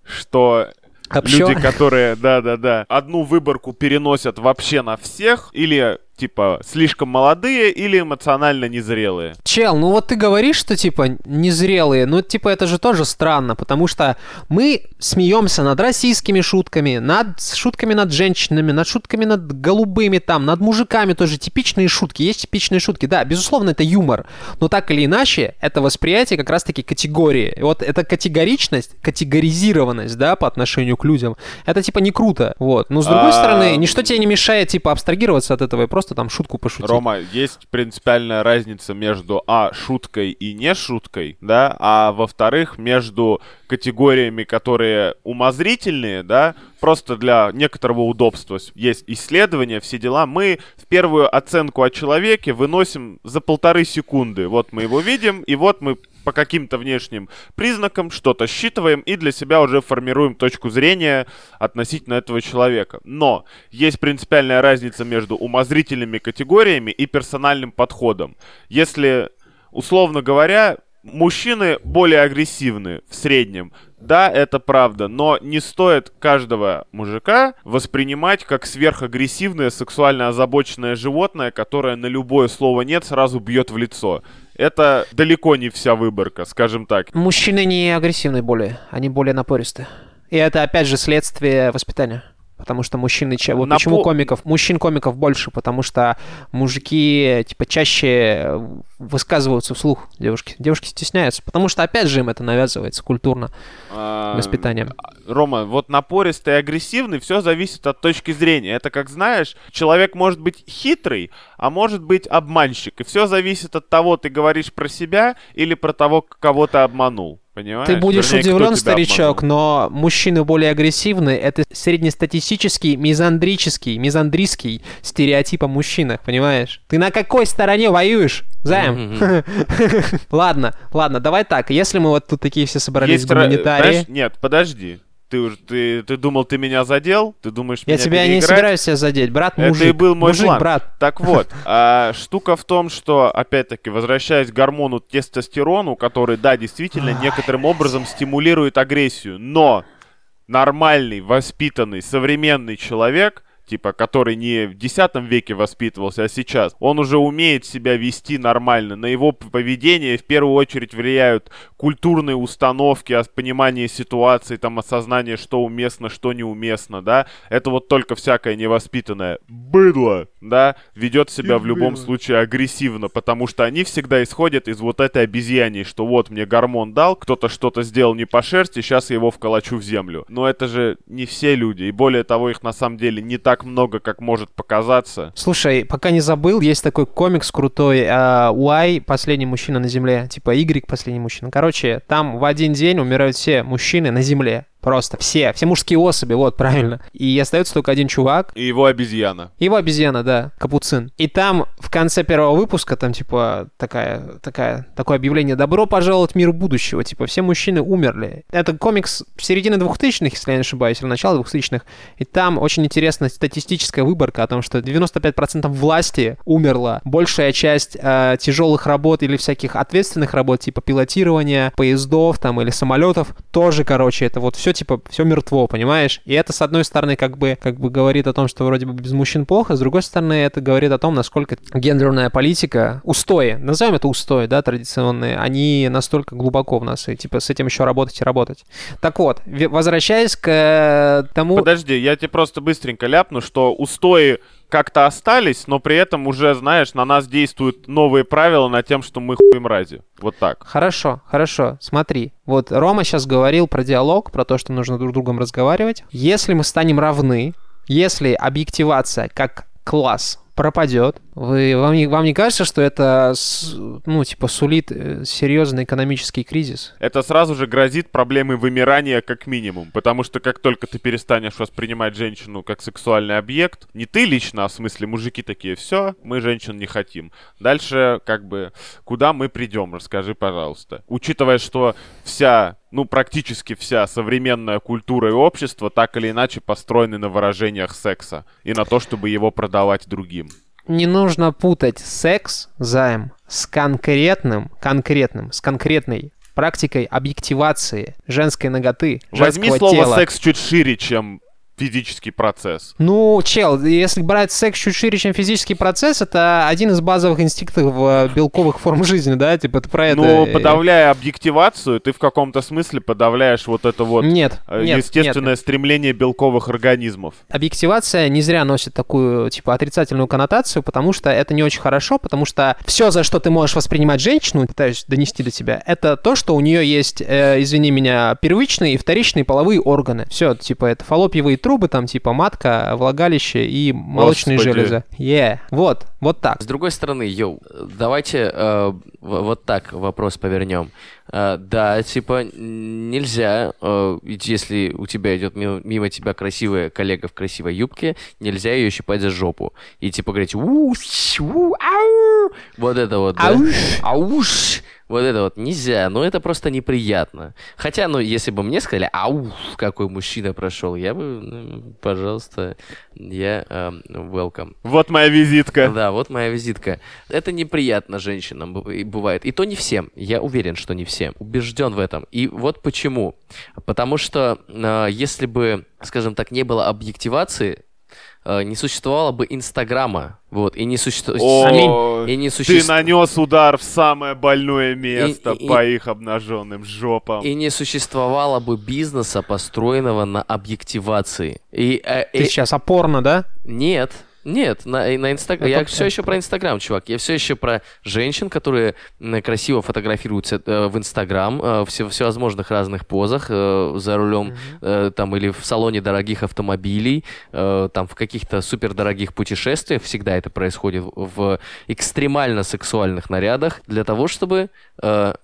что Общо? люди, которые, да-да-да, одну выборку переносят вообще на всех, или типа слишком молодые, или эмоционально незрелые. Чел, ну вот ты говоришь, что типа незрелые, ну типа это же тоже странно, потому что мы смеемся над российскими шутками, над шутками над женщинами, над шутками над голубыми там, над мужиками тоже типичные шутки, есть типичные шутки, да, безусловно это юмор, но так или иначе это восприятие как раз-таки категории, вот эта категоричность, категоризированность, да, по отношению к людям, это типа не круто, вот, но с другой А, стороны, ничто тебе не мешает типа абстрагироваться от этого и просто там шутку пошутить. Рома, есть принципиальная разница между, а, шуткой и не шуткой, да, а во-вторых, между категориями, которые умозрительные, да, просто для некоторого удобства. Есть исследования, все дела. Мы в первую оценку о человеке выносим за полторы секунды. Вот мы его видим, и вот мы по каким-то внешним признакам что-то считываем и для себя уже формируем точку зрения относительно этого человека. Но есть принципиальная разница между умозрительными категориями и персональным подходом. Если, условно говоря, Мужчины более агрессивны в среднем. Да, это правда, но не стоит каждого мужика воспринимать как сверхагрессивное, сексуально озабоченное животное, которое на любое слово «нет» сразу бьет в лицо. Это далеко не вся выборка, скажем так. Мужчины не агрессивные более, они более напористые. И это, опять же, следствие воспитания. Потому что мужчины... Вот Напо- почему комиков? Мужчин-комиков больше, потому что мужики, типа, чаще высказываются вслух девушки. Девушки стесняются, потому что, опять же, им это навязывается культурно, А, воспитанием. Рома, вот напористый и агрессивный, все зависит от точки зрения. Это как знаешь, человек может быть хитрый, а может быть обманщик. И все зависит от того, ты говоришь про себя или про того, кого ты обманул. Понимаешь? Ты будешь Вернее, удивлен, старичок, обманул. но мужчины более агрессивные. Это среднестатистический, мизандрический, мизандрийский стереотип о мужчинах, понимаешь? Ты на какой стороне воюешь, Займ? Ладно, ладно, давай так. Если мы вот тут такие все собрались Есть гуманитарии... знаешь, Нет, подожди. Ты, ты, ты думал, ты меня задел? Ты думаешь, Я меня тебя не переиграть? собираюсь себя задеть, брат, Это мужик. и был мой мужик, план. брат. Так вот, а, штука в том, что, опять-таки, возвращаясь к гормону тестостерону, который, да, действительно, некоторым образом стимулирует агрессию, но нормальный, воспитанный, современный человек, типа, который не в X веке воспитывался, а сейчас, он уже умеет себя вести нормально. На его поведение в первую очередь влияют культурные установки, ос- понимание ситуации, там, осознание, что уместно, что неуместно, да. Это вот только всякое невоспитанное быдло, да, ведет себя в любом случае агрессивно, потому что они всегда исходят из вот этой обезьяни, что вот мне гормон дал, кто-то что-то сделал не по шерсти, сейчас я его вколочу в землю. Но это же не все люди, и более того, их на самом деле не так много, как может показаться. Слушай, пока не забыл, есть такой комикс крутой, а, Y, последний мужчина на Земле, типа Y, последний мужчина. Короче, там в один день умирают все мужчины на Земле. Просто все, все мужские особи, вот, правильно. И остается только один чувак, И его обезьяна. его обезьяна, да, капуцин. И там в конце первого выпуска там типа такая, такая, такое объявление «Добро пожаловать в мир будущего». Типа все мужчины умерли. Это комикс середины 2000-х, если я не ошибаюсь, или начала 2000-х. И там очень интересная статистическая выборка о том, что 95% власти умерла. Большая часть э, тяжелых работ или всяких ответственных работ, типа пилотирования поездов там или самолетов, тоже, короче, это вот все типа, все мертво, понимаешь? И это, с одной стороны, как бы, как бы говорит о том, что вроде бы без мужчин плохо, с другой стороны, это говорит о том, насколько гендерная политика, устои, назовем это устои, да, традиционные, они настолько глубоко в нас, и типа с этим еще работать и работать. Так вот, возвращаясь к э, тому... Подожди, я тебе просто быстренько ляпну, что устои как-то остались, но при этом уже, знаешь, на нас действуют новые правила на тем, что мы хуй мрази. Вот так. Хорошо, хорошо, смотри. Вот Рома сейчас говорил про диалог, про то, что нужно друг с другом разговаривать. Если мы станем равны, если объективация как класс пропадет, вы, вам, не, вам не кажется, что это, ну, типа, сулит э, серьезный экономический кризис? Это сразу же грозит проблемой вымирания как минимум, потому что как только ты перестанешь воспринимать женщину как сексуальный объект, не ты лично, а в смысле мужики такие, все, мы женщин не хотим. Дальше, как бы, куда мы придем, расскажи, пожалуйста. Учитывая, что вся, ну, практически вся современная культура и общество так или иначе построены на выражениях секса и на то, чтобы его продавать другим. Не нужно путать секс, займ, с конкретным, конкретным, с конкретной практикой объективации женской ноготы, Возьми женского слово тела. секс чуть шире, чем физический процесс. Ну, чел, если брать секс чуть шире, чем физический процесс, это один из базовых инстинктов э, белковых форм жизни, да? Типа ты про это... Ну, подавляя объективацию, ты в каком-то смысле подавляешь вот это вот Нет, э, нет, естественное нет. стремление белковых организмов. Объективация не зря носит такую, типа, отрицательную коннотацию, потому что это не очень хорошо, потому что все, за что ты можешь воспринимать женщину, пытаюсь донести до тебя, это то, что у нее есть, э, извини меня, первичные и вторичные половые органы. Все, типа, это фаллопиевые трубы, там, типа, матка, влагалище и молочные Господи. железы. Yeah. Вот, вот так. С другой стороны, йоу, давайте э, вот так вопрос повернем. Э, да, типа, нельзя, э, ведь если у тебя идет мимо, мимо тебя красивая коллега в красивой юбке, нельзя ее щипать за жопу. И типа говорить «У, щ, у, ау!» Вот это вот, да? Ауш. Ауш. Вот это вот нельзя, ну это просто неприятно. Хотя, ну, если бы мне сказали, ауф, какой мужчина прошел, я бы, ну, пожалуйста, я эм, welcome. Вот моя визитка. Да, вот моя визитка. Это неприятно женщинам бывает. И то не всем. Я уверен, что не всем. Убежден в этом. И вот почему. Потому что э, если бы, скажем так, не было объективации, э, не существовало бы Инстаграма. Вот, и не существовало... И не ты существ- нанес удар в самое больное место И- и- по их обнаженным жопам. И не существовало бы бизнеса, построенного на объективации. И, э, Ты сейчас опорно, да? Нет, нет, на, на Инстаграм. Я все еще про Инстаграм, чувак. Я все еще про женщин, которые красиво фотографируются э, в Инстаграм, э, в все- всевозможных разных позах, э, за рулем э, там или в салоне дорогих автомобилей, э, там в каких-то супердорогих путешествиях. Всегда это происходит в экстремально сексуальных нарядах для того, чтобы, э,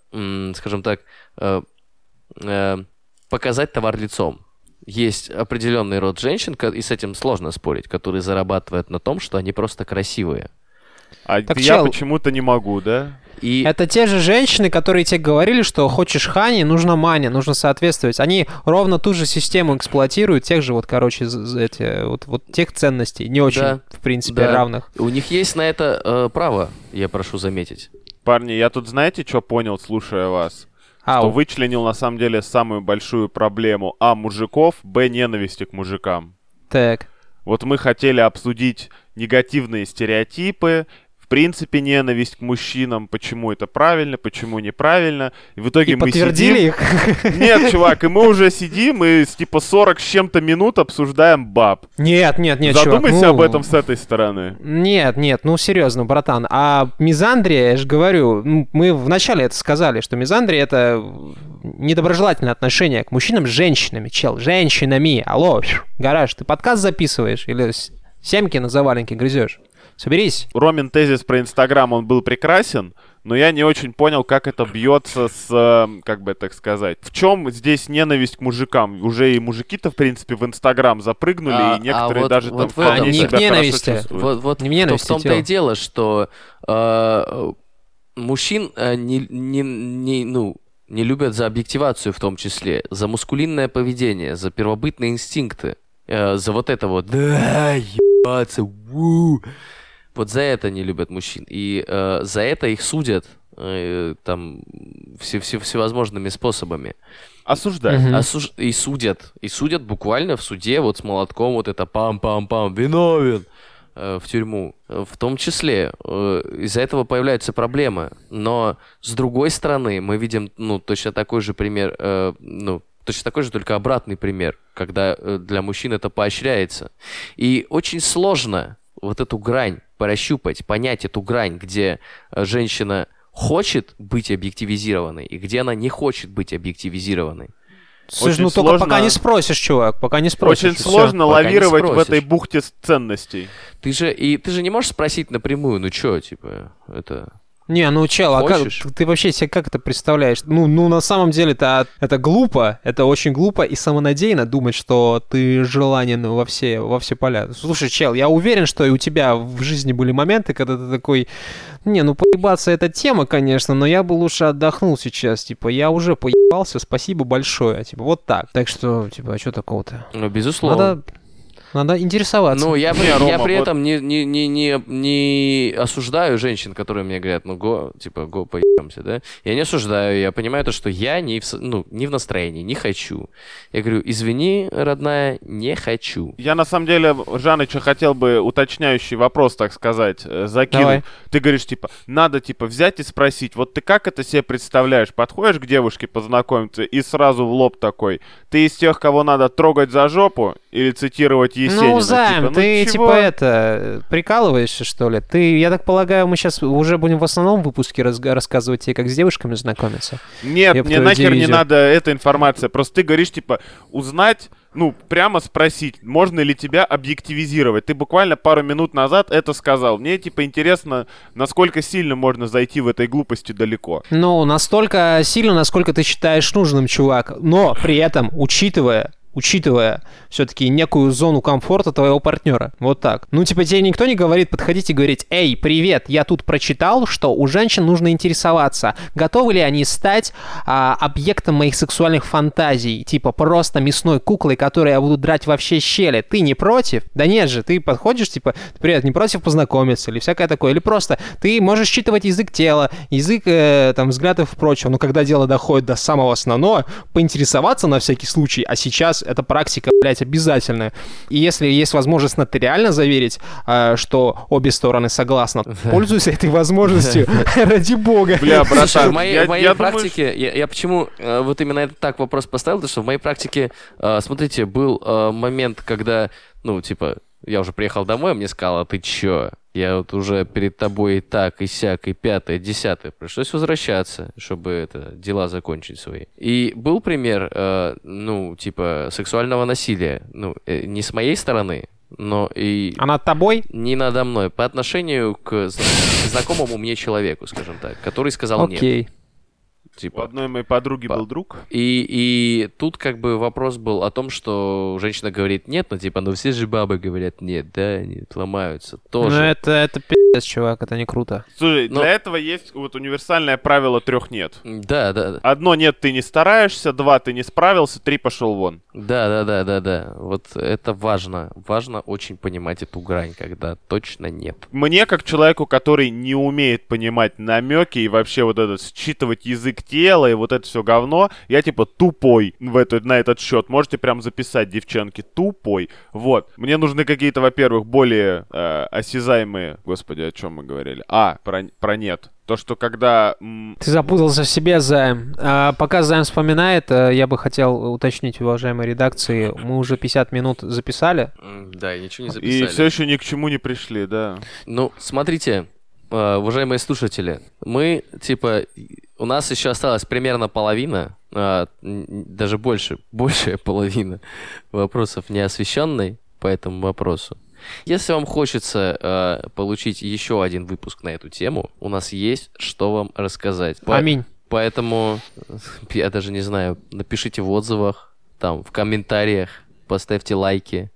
скажем так, э, э, показать товар лицом. Есть определенный род женщин, и с этим сложно спорить, которые зарабатывают на том, что они просто красивые. А Так, я чел- почему-то не могу, да? И Это те же женщины, которые тебе говорили, что хочешь хани, нужно мане, нужно соответствовать. Они ровно ту же систему эксплуатируют, тех же вот, короче, эти, вот, вот тех ценностей, не очень, Да, в принципе, да. равных. у них есть на это э, право, я прошу заметить. Парни, я тут знаете, что понял, слушая вас? А, Что вычленил на самом деле самую большую проблему А мужиков, Б ненависти к мужикам. так. Вот мы хотели обсудить негативные стереотипы, принципе, ненависть к мужчинам, почему это правильно, почему неправильно. И в итоге И мы подтвердили сидим... их? Нет, чувак, и мы уже сидим и с типа 40 с чем-то минут обсуждаем баб. Нет, нет, нет, чувак, Задумайся ну, об этом с этой стороны. Нет, нет, ну серьезно, братан. А мизандрия, я же говорю, мы вначале это сказали, что мизандрия это недоброжелательное отношение к мужчинам с женщинами, чел, женщинами. Алло, гараж, ты подкаст записываешь или семки на заваленке грызешь? Соберись. Ромин тезис про Инстаграм, он был прекрасен, но я не очень понял, как это бьется с, э, как бы так сказать, в чем здесь ненависть к мужикам? Уже и мужики-то, в принципе, в Инстаграм запрыгнули, А- и некоторые а вот- даже вот там А, не себя ненависти. Вот, вот Не в, ненависти, в том-то и дело, что э, мужчин э, не, не, не, ну, не любят за объективацию в том числе, за мускулинное поведение, за первобытные инстинкты, э, за вот это вот «да, ебаться, ву». Вот за это не любят мужчин. И э, за это их судят э, там все, все, всевозможными способами. Осуждаю. Мгм. Осуж- И судят. И судят буквально в суде вот с молотком вот это пам-пам-пам, виновен э, в тюрьму. В том числе э, из-за этого появляются проблемы. Но с другой стороны мы видим ну точно такой же пример, э, ну точно такой же, только обратный пример, когда э, для мужчин это поощряется. И очень сложно вот эту грань прощупать, понять эту грань, где э, женщина хочет быть объективизированной и где она не хочет быть объективизированной. Слушай, Очень ну только сложно- пока не спросишь, чувак, пока не спросишь. Очень сложно не лавировать в этой бухте ценностей. Ты же и ты же не можешь спросить напрямую, ну чё, типа, это. Не, ну чел, а как, Хочешь? ты, ты вообще себе как это представляешь? Ну, ну на самом деле это, это глупо, это очень глупо и самонадеянно думать, что ты желанен во все, во все поля. Слушай, чел, я уверен, что и у тебя в жизни были моменты, когда ты такой, не, ну поебаться это тема, конечно, но я бы лучше отдохнул сейчас, типа, я уже поебался, спасибо большое, типа, вот так. Так что, типа, а что такого-то? Ну, безусловно. Надо, надо интересоваться. Ну, я, при, Не, я Рома, при вот- этом не, не, не, не, не осуждаю женщин, которые мне говорят, ну, го, типа, го, поебемся, да? Я не осуждаю, я понимаю то, что я не в, ну, не в настроении, не хочу. Я говорю, извини, родная, не хочу. Я на самом деле, Жаныча, хотел бы уточняющий вопрос, так сказать, э, закинуть. Давай. Ты говоришь, типа, надо, типа, взять и спросить, вот ты как это себе представляешь? Подходишь к девушке познакомиться и сразу в лоб такой, ты из тех, кого надо трогать за жопу или цитировать Есенина? Ну, Займ, Типа, ну ты чего? типа это прикалываешься, что ли? Ты, я так полагаю, мы сейчас уже будем в основном выпуске разга- рассказывать тебе, как с девушками знакомиться. Нет, Я мне нахер не дивизию. надо эта информация. Просто ты говоришь, типа, узнать, ну, прямо спросить, можно ли тебя объективизировать. Ты буквально пару минут назад это сказал. Мне, типа, интересно, насколько сильно можно зайти в этой глупости далеко. Ну, настолько сильно, насколько ты считаешь нужным, чувак. Но при этом, учитывая учитывая все-таки некую зону комфорта твоего партнера. Вот так. Ну, типа, тебе никто не говорит подходить и говорить, эй, привет, я тут прочитал, что у женщин нужно интересоваться, готовы ли они стать а, объектом моих сексуальных фантазий, типа просто мясной куклой, которой я буду драть во все щели. Ты не против? Да нет же, ты подходишь, типа, привет, не против познакомиться или всякое такое. Или просто ты можешь считывать язык тела, язык, э, там, взглядов и прочего. Но когда дело доходит до самого основного, поинтересоваться на всякий случай, а сейчас эта практика, блядь, обязательная. И если есть возможность нотариально заверить, э, что обе стороны согласны, пользуйся этой возможностью, ради бога. Бля, братан, в моей, практике, я, почему э, вот именно этот так вопрос поставил, потому что в моей практике, э, смотрите, был момент, когда, ну, типа, я уже приехал домой, а мне сказал, а ты чё? Я вот уже перед тобой и так, и сяк, и пятое, десятое. Пришлось возвращаться, чтобы это, дела закончить свои. И был пример, э, ну, типа, сексуального насилия. Ну, э, не с моей стороны, но и А над тобой? не надо мной. По отношению к зна- знакомому мне человеку, скажем так, который сказал нет. Окей. У Типа. одной моей подруги был друг. И, и тут как бы вопрос был о том, что женщина говорит нет, но типа, ну все же бабы говорят нет, да, они ломаются. Тоже. Ну это, это пиздец, чувак, это не круто. Слушай, Но- для этого есть вот универсальное правило трех нет. Да, да, да. Одно нет, ты не стараешься, два ты не справился, три пошел вон. Да, да, да, да, да. Вот это важно. Важно очень понимать эту грань, когда точно нет. Мне, как человеку, который не умеет понимать намеки и вообще вот это считывать язык тела и вот это все говно, я типа тупой в это, на этот счет. Можете прям записать, девчонки, тупой. Вот. Мне нужны какие-то, во-первых, более э, осязаемые... Господи, о чем мы говорили? А, про, про нет. То, что когда... Ты запутался в себе, Займ. А, пока Займ вспоминает, э, я бы хотел уточнить, уважаемой редакции, мы уже 50 минут записали. Да, и ничего не и записали. все еще ни к чему не пришли, да. Ну, смотрите, э, уважаемые слушатели, мы, типа, у нас еще осталась примерно половина, а, даже больше, большая половина вопросов не освещенной по этому вопросу. Если вам хочется э, получить еще один выпуск на эту тему, у нас есть что вам рассказать. По- Аминь. Поэтому, я даже не знаю, напишите в отзывах, там, в комментариях, поставьте лайки.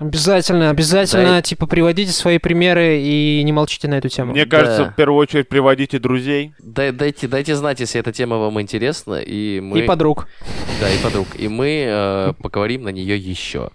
Обязательно, обязательно, Да, типа, приводите свои примеры и не молчите на эту тему. Мне кажется, Да. в первую очередь приводите друзей. Дай- дайте, дайте знать, если эта тема вам интересна, и мы... И подруг. Да, и подруг. И мы э, поговорим на нее еще.